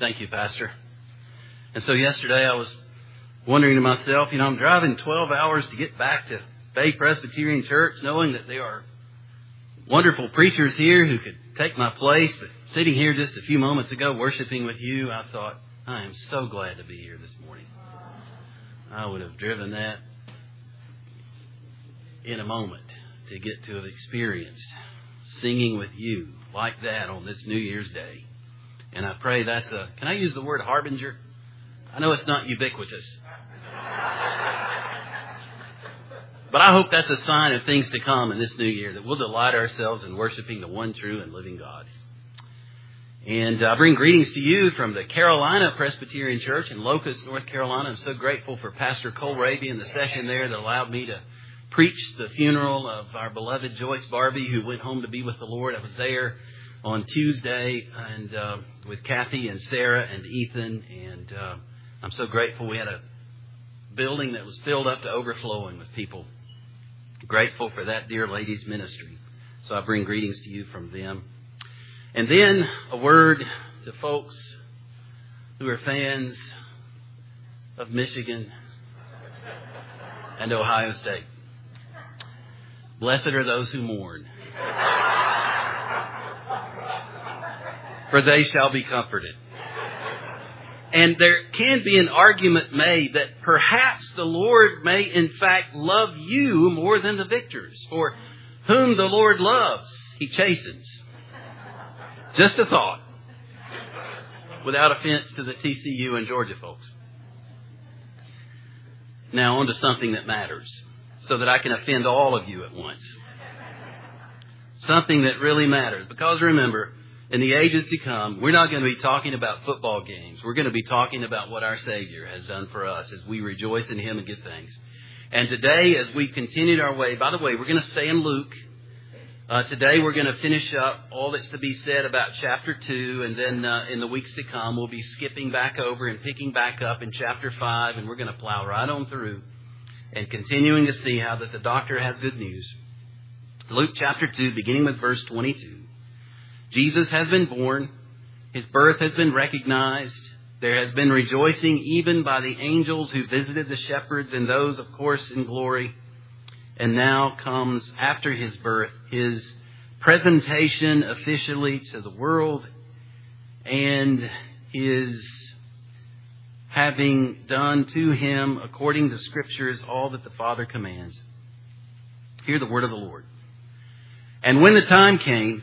Thank you, Pastor. And so yesterday I was wondering to myself, you know, I'm driving 12 hours to get back to Bay Presbyterian Church, knowing that there are wonderful preachers here who could take my place. But sitting here just a few moments ago worshiping with you, I thought, I am so glad to be here this morning. I would have driven that in a moment to get to have experienced singing with you like that on this New Year's Day. And I pray that's a, can I use the word harbinger? I know it's not ubiquitous. But I hope that's a sign of things to come in this new year, that we'll delight ourselves in worshiping the one true and living God. And I bring greetings to you from the Carolina Presbyterian Church in Locust, North Carolina. I'm so grateful for Pastor Cole Raby and the session there that allowed me to preach the funeral of our beloved Joyce Barbie, who went home to be with the Lord. I was there on Tuesday and uh, with Kathy and Sarah and Ethan, and uh, I'm so grateful we had a building that was filled up to overflowing with people. Grateful for that dear lady's ministry. So I bring greetings to you from them. And then a word to folks who are fans of Michigan and Ohio State. Blessed are those who mourn, for they shall be comforted. And there can be an argument made that perhaps the Lord may in fact love you more than the victors. For whom the Lord loves, he chastens. Just a thought. Without offense to the TCU and Georgia folks. Now on to something that matters so that I can offend all of you at once. Something that really matters. Because remember, in the ages to come, we're not going to be talking about football games. We're going to be talking about what our Savior has done for us as we rejoice in Him and give thanks. And today, as we continued our way, by the way, we're going to stay in Luke uh, today we're going to finish up all that's to be said about chapter 2, and then uh, in the weeks to come we'll be skipping back over and picking back up in chapter 5, and we're going to plow right on through and continuing to see how that the doctor has good news. Luke chapter 2, beginning with verse 22. Jesus has been born. His birth has been recognized. There has been rejoicing even by the angels who visited the shepherds and those, of course, in glory. And now comes, after his birth, his presentation officially to the world and his having done to him, according to scriptures, all that the Father commands. Hear the word of the Lord. And when the time came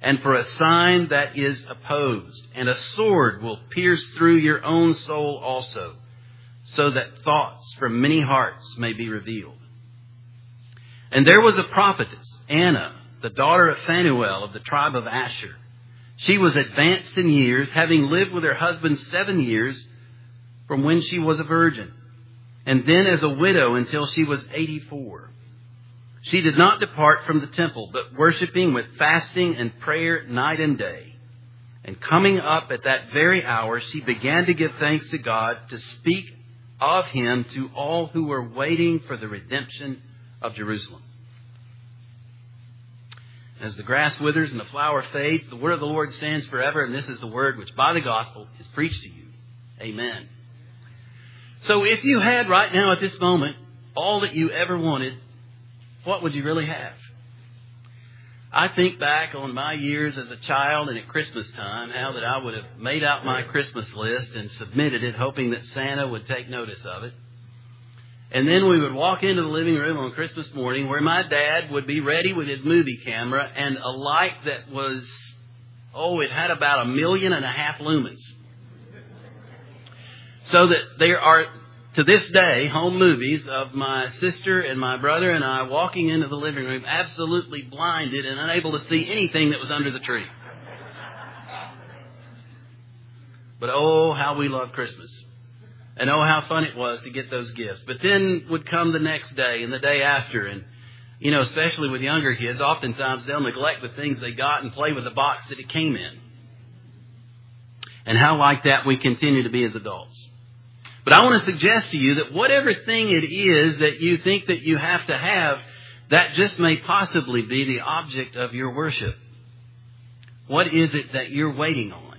and for a sign that is opposed, and a sword will pierce through your own soul also, so that thoughts from many hearts may be revealed. And there was a prophetess, Anna, the daughter of Phanuel of the tribe of Asher. She was advanced in years, having lived with her husband seven years from when she was a virgin, and then as a widow until she was 84. She did not depart from the temple, but worshiping with fasting and prayer night and day. And coming up at that very hour, she began to give thanks to God, to speak of him to all who were waiting for the redemption of Jerusalem. As the grass withers and the flower fades, the word of the Lord stands forever, and this is the word which by the gospel is preached to you. Amen. So if you had right now at this moment all that you ever wanted, what would you really have? I think back on my years as a child and at Christmas time, how that I would have made out my Christmas list and submitted it, hoping that Santa would take notice of it. And then we would walk into the living room on Christmas morning where my dad would be ready with his movie camera and a light that was, oh, it had about a million and a half lumens. So that there are, to this day, home movies of my sister and my brother and I walking into the living room absolutely blinded and unable to see anything that was under the tree. But oh, how we love Christmas. And oh, how fun it was to get those gifts. But then would come the next day and the day after and you know, especially with younger kids, oftentimes they'll neglect the things they got and play with the box that it came in. And how like that we continue to be as adults. But I want to suggest to you that whatever thing it is that you think that you have to have, that just may possibly be the object of your worship. What is it that you're waiting on?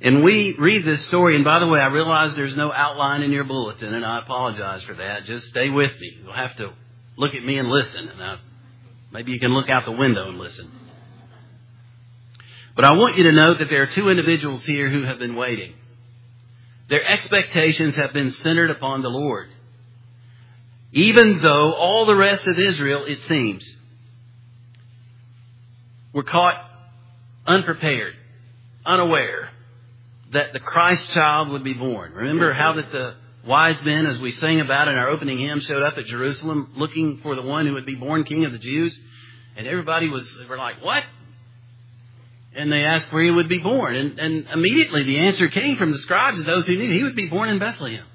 And we read this story, and by the way, I realize there's no outline in your bulletin, and I apologize for that. Just stay with me. You'll have to look at me and listen, and I, maybe you can look out the window and listen. But I want you to note that there are two individuals here who have been waiting. Their expectations have been centered upon the Lord. Even though all the rest of Israel, it seems, were caught unprepared, unaware, that the Christ child would be born. Remember how that the wise men, as we sang about in our opening hymn, showed up at Jerusalem looking for the one who would be born king of the Jews? And everybody was, were like, what? And they asked where he would be born. And, and immediately the answer came from the scribes and those who knew he would be born in Bethlehem.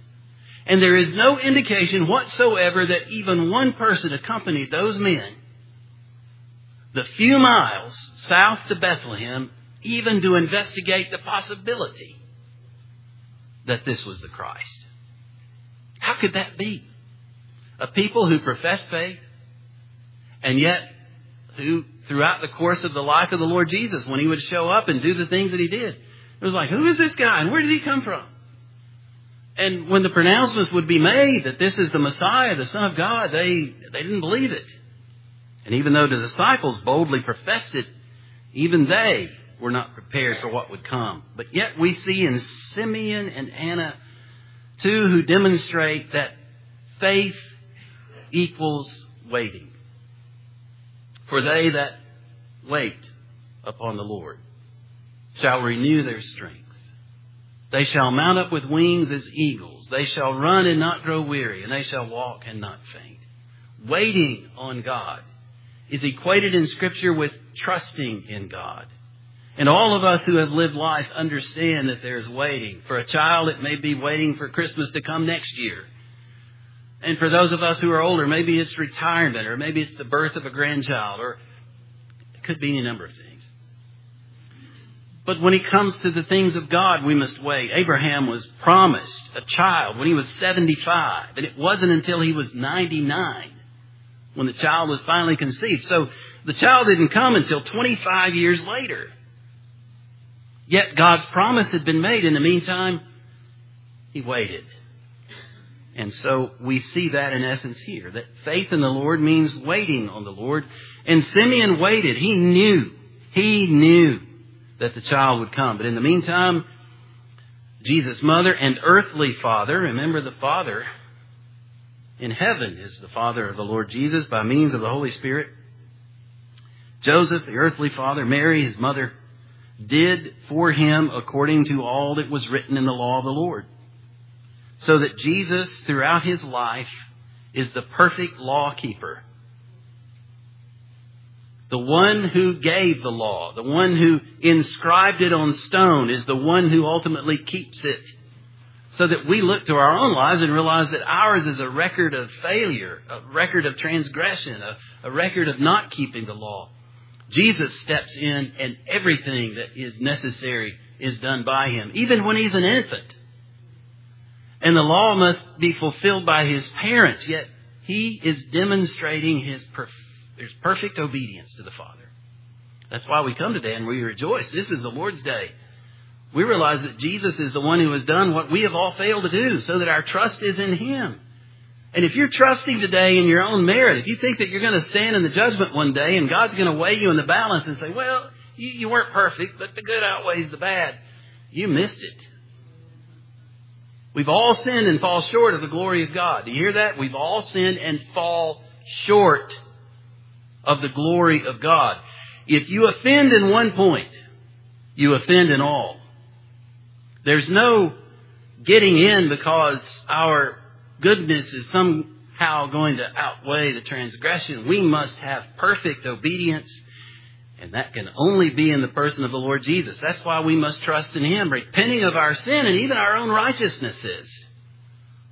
And there is no indication whatsoever that even one person accompanied those men the few miles south to Bethlehem even to investigate the possibility that this was the Christ. How could that be? A people who profess faith and yet who throughout the course of the life of the Lord Jesus, when he would show up and do the things that he did, it was like, who is this guy and where did he come from? And when the pronouncements would be made that this is the Messiah, the Son of God, they, they didn't believe it. And even though the disciples boldly professed it, even they were not prepared for what would come. But yet we see in Simeon and Anna two who demonstrate that faith equals waiting. For they that wait upon the Lord shall renew their strength. They shall mount up with wings as eagles. They shall run and not grow weary, and they shall walk and not faint. Waiting on God is equated in Scripture with trusting in God. And all of us who have lived life understand that there's waiting. For a child, it may be waiting for Christmas to come next year. And for those of us who are older, maybe it's retirement, or maybe it's the birth of a grandchild, or it could be any number of things. But when it comes to the things of God, we must wait. Abraham was promised a child when he was 75, and it wasn't until he was 99 when the child was finally conceived. So the child didn't come until 25 years later. Yet God's promise had been made. In the meantime, he waited. And so we see that in essence here, that faith in the Lord means waiting on the Lord. And Simeon waited. He knew, he knew that the child would come. But in the meantime, Jesus' mother and earthly father, remember the father in heaven is the father of the Lord Jesus by means of the Holy Spirit. Joseph, the earthly father, Mary, his mother, did for him according to all that was written in the law of the Lord. So that Jesus, throughout his life, is the perfect law keeper. The one who gave the law, the one who inscribed it on stone, is the one who ultimately keeps it. So that we look to our own lives and realize that ours is a record of failure, a record of transgression, a, a record of not keeping the law. Jesus steps in and everything that is necessary is done by him, even when he's an infant. And the law must be fulfilled by his parents, yet he is demonstrating his, perf- perfect obedience to the Father. That's why we come today and we rejoice. This is the Lord's day. We realize that Jesus is the one who has done what we have all failed to do so that our trust is in Him. And if you're trusting today in your own merit, if you think that you're going to stand in the judgment one day and God's going to weigh you in the balance and say, well, you, you weren't perfect, but the good outweighs the bad, you missed it. We've all sinned and fall short of the glory of God. Do you hear that? We've all sinned and fall short of the glory of God. If you offend in one point, you offend in all. There's no getting in because our goodness is somehow going to outweigh the transgression. We must have perfect obedience, and that can only be in the person of the Lord Jesus. That's why we must trust in Him, repenting of our sin and even our own righteousnesses.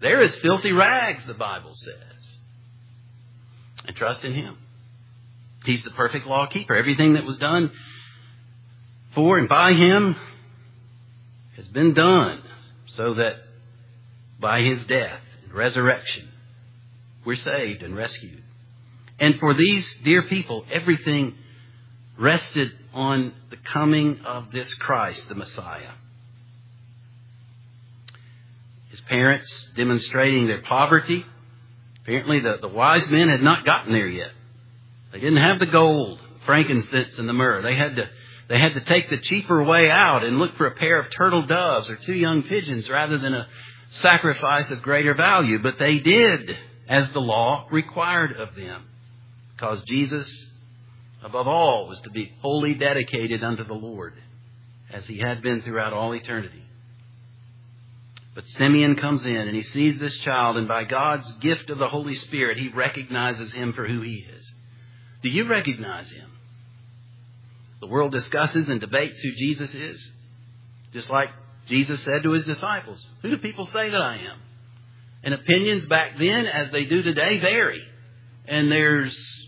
There is filthy rags, the Bible says. And trust in Him. He's the perfect law keeper. Everything that was done for and by Him has been done so that by His death and resurrection, we're saved and rescued. And for these dear people, everything rested on the coming of this Christ, the Messiah. His parents demonstrating their poverty. Apparently the, the wise men had not gotten there yet. They didn't have the gold, frankincense, and the myrrh. They had to they had to take the cheaper way out and look for a pair of turtle doves or two young pigeons rather than a sacrifice of greater value. But they did as the law required of them. Because Jesus, above all, was to be wholly dedicated unto the Lord, as he had been throughout all eternity. But Simeon comes in and he sees this child, and by God's gift of the Holy Spirit, he recognizes him for who he is. Do you recognize him? The world discusses and debates who Jesus is. Just like Jesus said to his disciples, Who do people say that I am? And opinions back then, as they do today, vary. And there's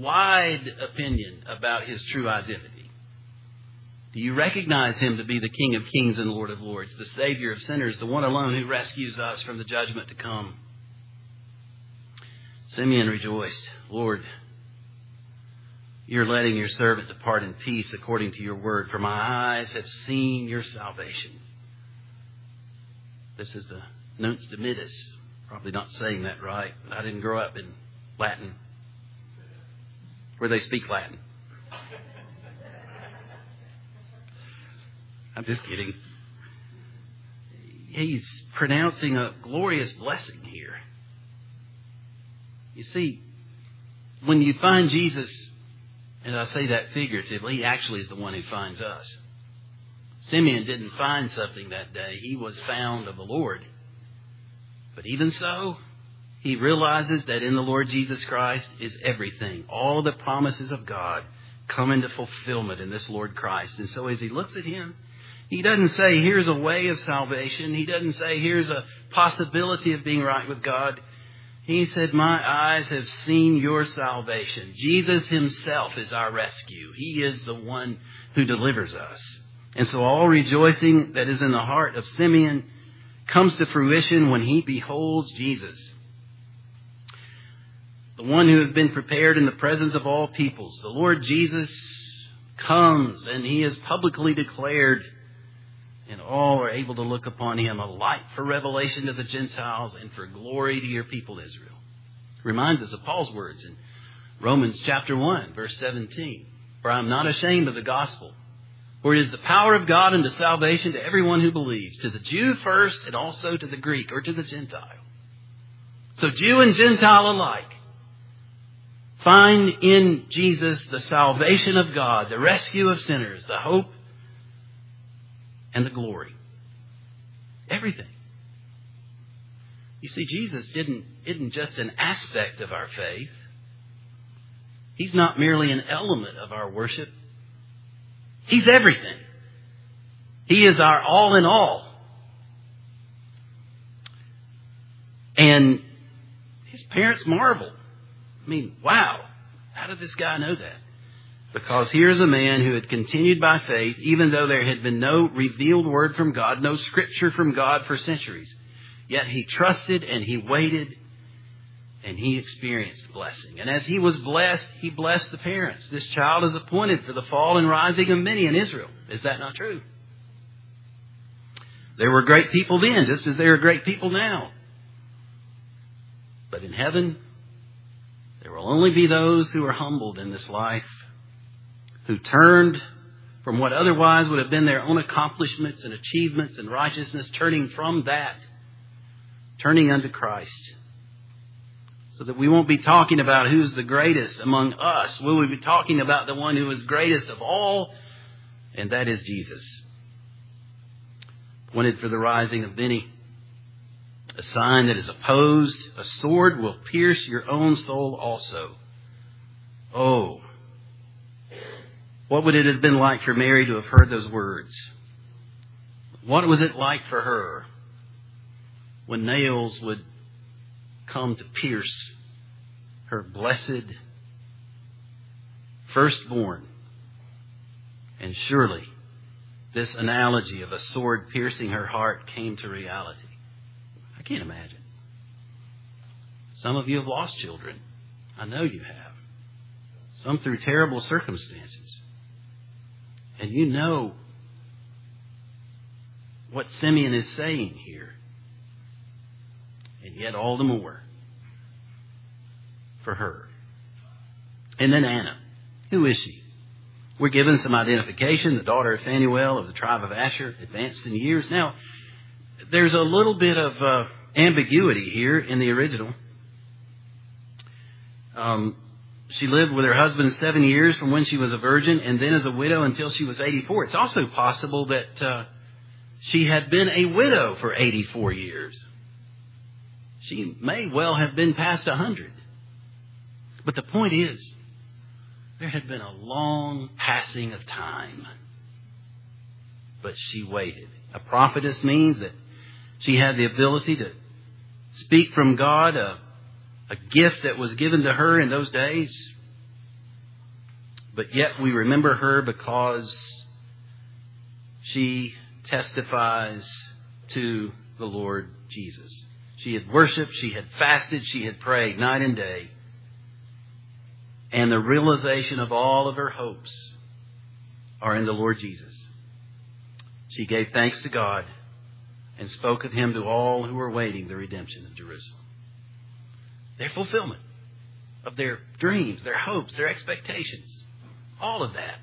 wide opinion about his true identity. Do you recognize him to be the King of kings and Lord of lords, the Savior of sinners, the one alone who rescues us from the judgment to come? Simeon rejoiced, Lord, you're letting your servant depart in peace according to your word, for my eyes have seen your salvation. This is the Nunc Dimittis. Probably not saying that right, but I didn't grow up in Latin, where they speak Latin. I'm just kidding. He's pronouncing a glorious blessing here. You see, when you find Jesus and I say that figuratively, he actually is the one who finds us. Simeon didn't find something that day. He was found of the Lord. But even so, he realizes that in the Lord Jesus Christ is everything. All the promises of God come into fulfillment in this Lord Christ. And so as he looks at him, he doesn't say, here's a way of salvation. He doesn't say, here's a possibility of being right with God. He said, My eyes have seen your salvation. Jesus himself is our rescue. He is the one who delivers us. And so all rejoicing that is in the heart of Simeon comes to fruition when he beholds Jesus. The one who has been prepared in the presence of all peoples. The Lord Jesus comes and he is publicly declared and all are able to look upon him, a light for revelation to the Gentiles and for glory to your people Israel. Reminds us of Paul's words in Romans chapter 1, verse 17. For I am not ashamed of the gospel, for it is the power of God unto salvation to everyone who believes, to the Jew first and also to the Greek or to the Gentile. So Jew and Gentile alike find in Jesus the salvation of God, the rescue of sinners, the hope and the glory. Everything. You see, Jesus didn't, isn't just an aspect of our faith. He's not merely an element of our worship. He's everything. He is our all in all. And his parents marveled. I mean, wow, how did this guy know that? Because here's a man who had continued by faith, even though there had been no revealed word from God, no scripture from God for centuries. Yet he trusted and he waited and he experienced blessing. And as he was blessed, he blessed the parents. This child is appointed for the fall and rising of many in Israel. Is that not true? There were great people then, just as there are great people now. But in heaven, there will only be those who are humbled in this life, who turned from what otherwise would have been their own accomplishments and achievements and righteousness, turning from that, turning unto Christ so that we won't be talking about who's the greatest among us. Will we be talking about the one who is greatest of all, and that is Jesus. Pointed for the rising of many. A sign that is opposed, a sword will pierce your own soul also. Oh, what would it have been like for Mary to have heard those words? What was it like for her when nails would come to pierce her blessed firstborn. And surely this analogy of a sword piercing her heart came to reality. I can't imagine. Some of you have lost children. I know you have. Some through terrible circumstances. And you know what Simeon is saying here and yet all the more for her. And then Anna. Who is she? We're given some identification, the daughter of Phanuel of the tribe of Asher, advanced in years. Now, there's a little bit of uh, ambiguity here in the original. Um, she lived with her husband seven years from when she was a virgin and then as a widow until she was 84. It's also possible that uh, she had been a widow for 84 years. She may well have been past a hundred. But the point is, there had been a long passing of time. But she waited. A prophetess means that she had the ability to speak from God, a, a gift that was given to her in those days. But yet we remember her because she testifies to the Lord Jesus. She had worshiped, she had fasted, she had prayed night and day. And the realization of all of her hopes are in the Lord Jesus. She gave thanks to God and spoke of him to all who were waiting the redemption of Jerusalem. Their fulfillment of their dreams, their hopes, their expectations, all of that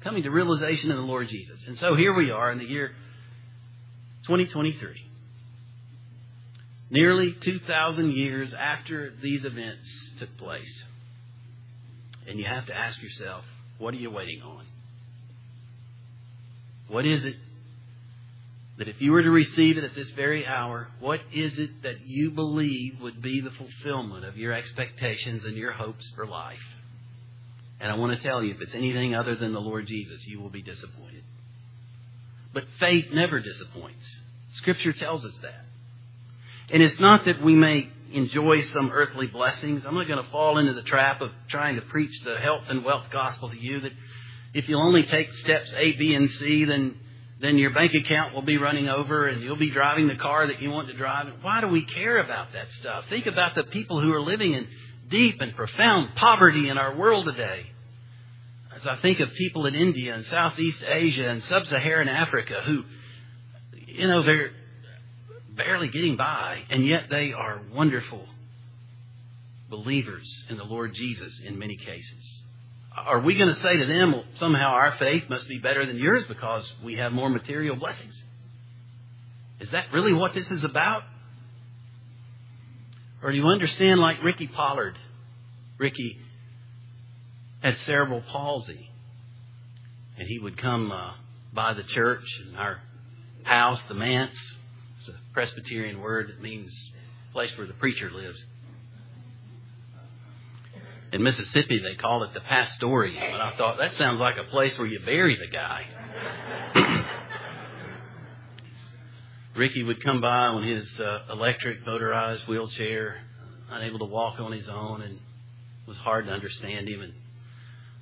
coming to realization in the Lord Jesus. And so here we are in the year 2023 nearly 2,000 years after these events took place. And you have to ask yourself, what are you waiting on? What is it that if you were to receive it at this very hour, what is it that you believe would be the fulfillment of your expectations and your hopes for life? And I want to tell you, if it's anything other than the Lord Jesus, you will be disappointed. But faith never disappoints. Scripture tells us that. And it's not that we may enjoy some earthly blessings. I'm not going to fall into the trap of trying to preach the health and wealth gospel to you that if you'll only take steps A, B, and C, then then your bank account will be running over and you'll be driving the car that you want to drive. Why do we care about that stuff? Think about the people who are living in deep and profound poverty in our world today. As I think of people in India and Southeast Asia and Sub-Saharan Africa who, you know, they're, barely getting by, and yet they are wonderful believers in the Lord Jesus in many cases. Are we going to say to them, well, somehow our faith must be better than yours because we have more material blessings? Is that really what this is about? Or do you understand, like Ricky Pollard? Ricky had cerebral palsy, and he would come uh, by the church and our house, the manse, it's a Presbyterian word that means place where the preacher lives. In Mississippi, they call it the pastorium, and I thought that sounds like a place where you bury the guy. Ricky would come by on his uh, electric motorized wheelchair, unable to walk on his own, and it was hard to understand him. And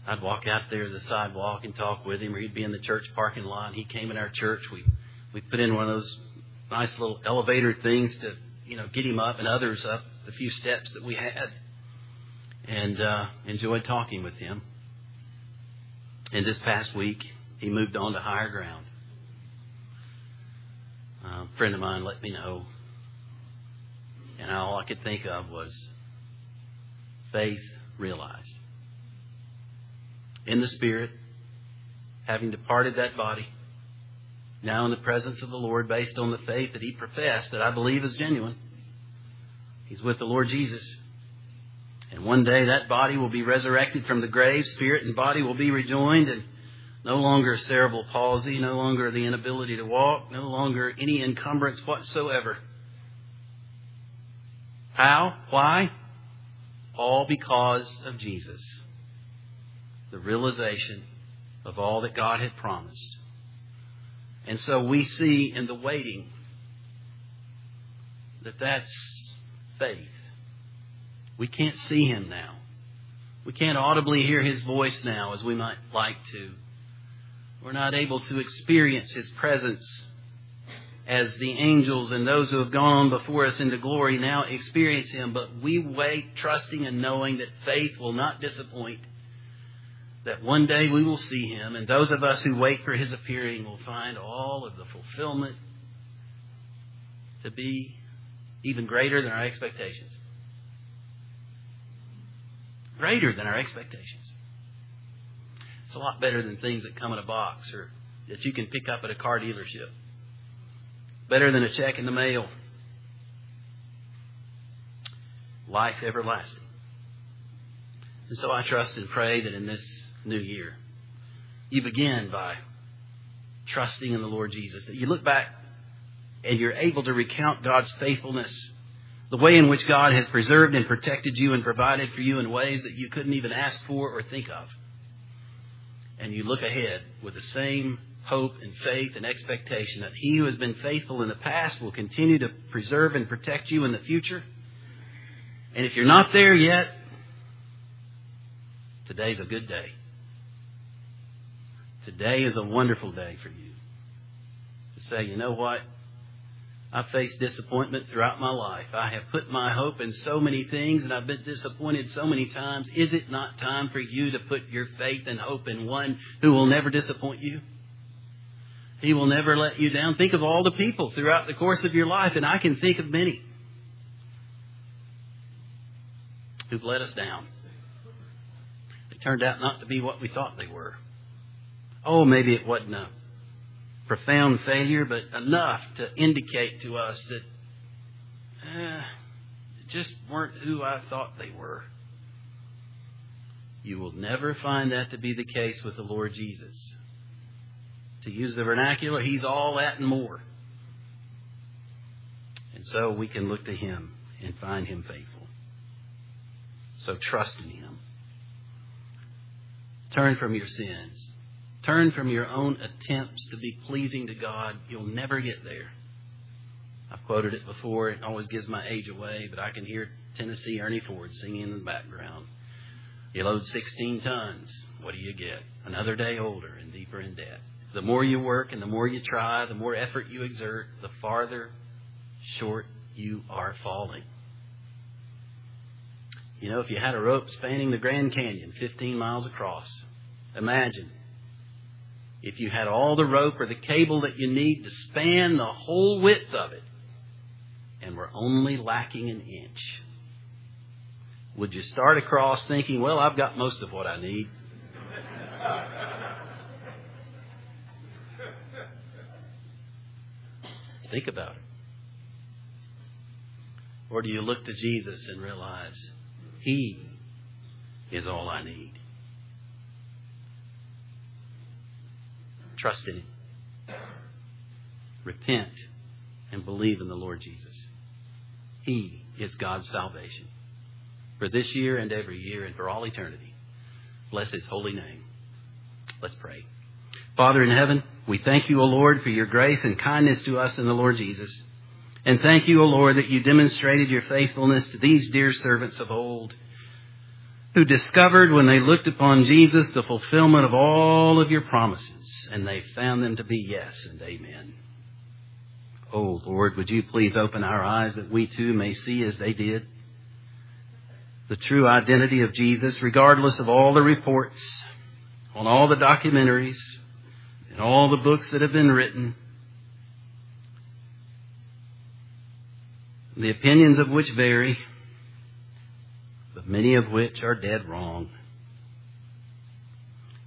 I'd walk out there to the sidewalk and talk with him, or he'd be in the church parking lot. He came in our church. We we put in one of those nice little elevator things to, you know, get him up and others up the few steps that we had. And uh, enjoyed talking with him. And this past week, he moved on to higher ground. A friend of mine let me know. And all I could think of was faith realized. In the Spirit, having departed that body, now in the presence of the Lord, based on the faith that he professed, that I believe is genuine. He's with the Lord Jesus. And one day that body will be resurrected from the grave, spirit and body will be rejoined, and no longer cerebral palsy, no longer the inability to walk, no longer any encumbrance whatsoever. How? Why? All because of Jesus. The realization of all that God had promised. And so we see in the waiting that that's faith. We can't see him now. We can't audibly hear his voice now as we might like to. We're not able to experience his presence as the angels and those who have gone on before us into glory now experience him, but we wait trusting and knowing that faith will not disappoint, that one day we will see him, and those of us who wait for his appearing will find all of the fulfillment to be even greater than our expectations. Greater than our expectations. It's a lot better than things that come in a box or that you can pick up at a car dealership. Better than a check in the mail. Life everlasting. And so I trust and pray that in this new year, you begin by trusting in the Lord Jesus, that you look back and you're able to recount God's faithfulness, the way in which God has preserved and protected you and provided for you in ways that you couldn't even ask for or think of. And you look ahead with the same hope and faith and expectation that He who has been faithful in the past will continue to preserve and protect you in the future. And if you're not there yet, today's a good day. Today is a wonderful day for you to say, you know what? I've faced disappointment throughout my life. I have put my hope in so many things and I've been disappointed so many times. Is it not time for you to put your faith and hope in one who will never disappoint you? He will never let you down. Think of all the people throughout the course of your life, and I can think of many who've let us down. They turned out not to be what we thought they were. Oh, maybe it wasn't a profound failure, but enough to indicate to us that eh, just weren't who I thought they were. You will never find that to be the case with the Lord Jesus. To use the vernacular, He's all that and more. And so we can look to Him and find Him faithful. So trust in Him. Turn from your sins. Turn from your own attempts to be pleasing to God. You'll never get there. I've quoted it before. It always gives my age away, but I can hear Tennessee Ernie Ford singing in the background. You load 16 tons. What do you get? Another day older and deeper in debt. The more you work and the more you try, the more effort you exert, the farther short you are falling. You know, if you had a rope spanning the Grand Canyon 15 miles across, imagine if you had all the rope or the cable that you need to span the whole width of it and were only lacking an inch. Would you start across thinking, well, I've got most of what I need? Think about it. Or do you look to Jesus and realize He is all I need? Trust in Him. Repent and believe in the Lord Jesus. He is God's salvation for this year and every year and for all eternity. Bless His holy name. Let's pray. Father in heaven, we thank you, O Lord, for your grace and kindness to us in the Lord Jesus. And thank you, O Lord, that you demonstrated your faithfulness to these dear servants of old who discovered when they looked upon Jesus the fulfillment of all of your promises, and they found them to be yes and amen. Oh, Lord, would you please open our eyes that we too may see as they did the true identity of Jesus, regardless of all the reports, on all the documentaries, and all the books that have been written, the opinions of which vary, many of which are dead wrong.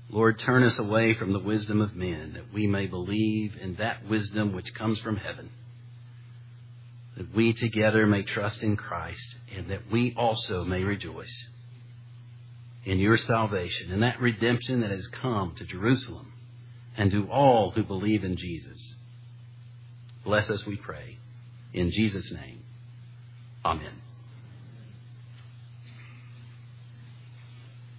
Lord, turn us away from the wisdom of men that we may believe in that wisdom which comes from heaven. That we together may trust in Christ and that we also may rejoice in your salvation and that redemption that has come to Jerusalem and to all who believe in Jesus. Bless us, we pray. In Jesus' name, amen.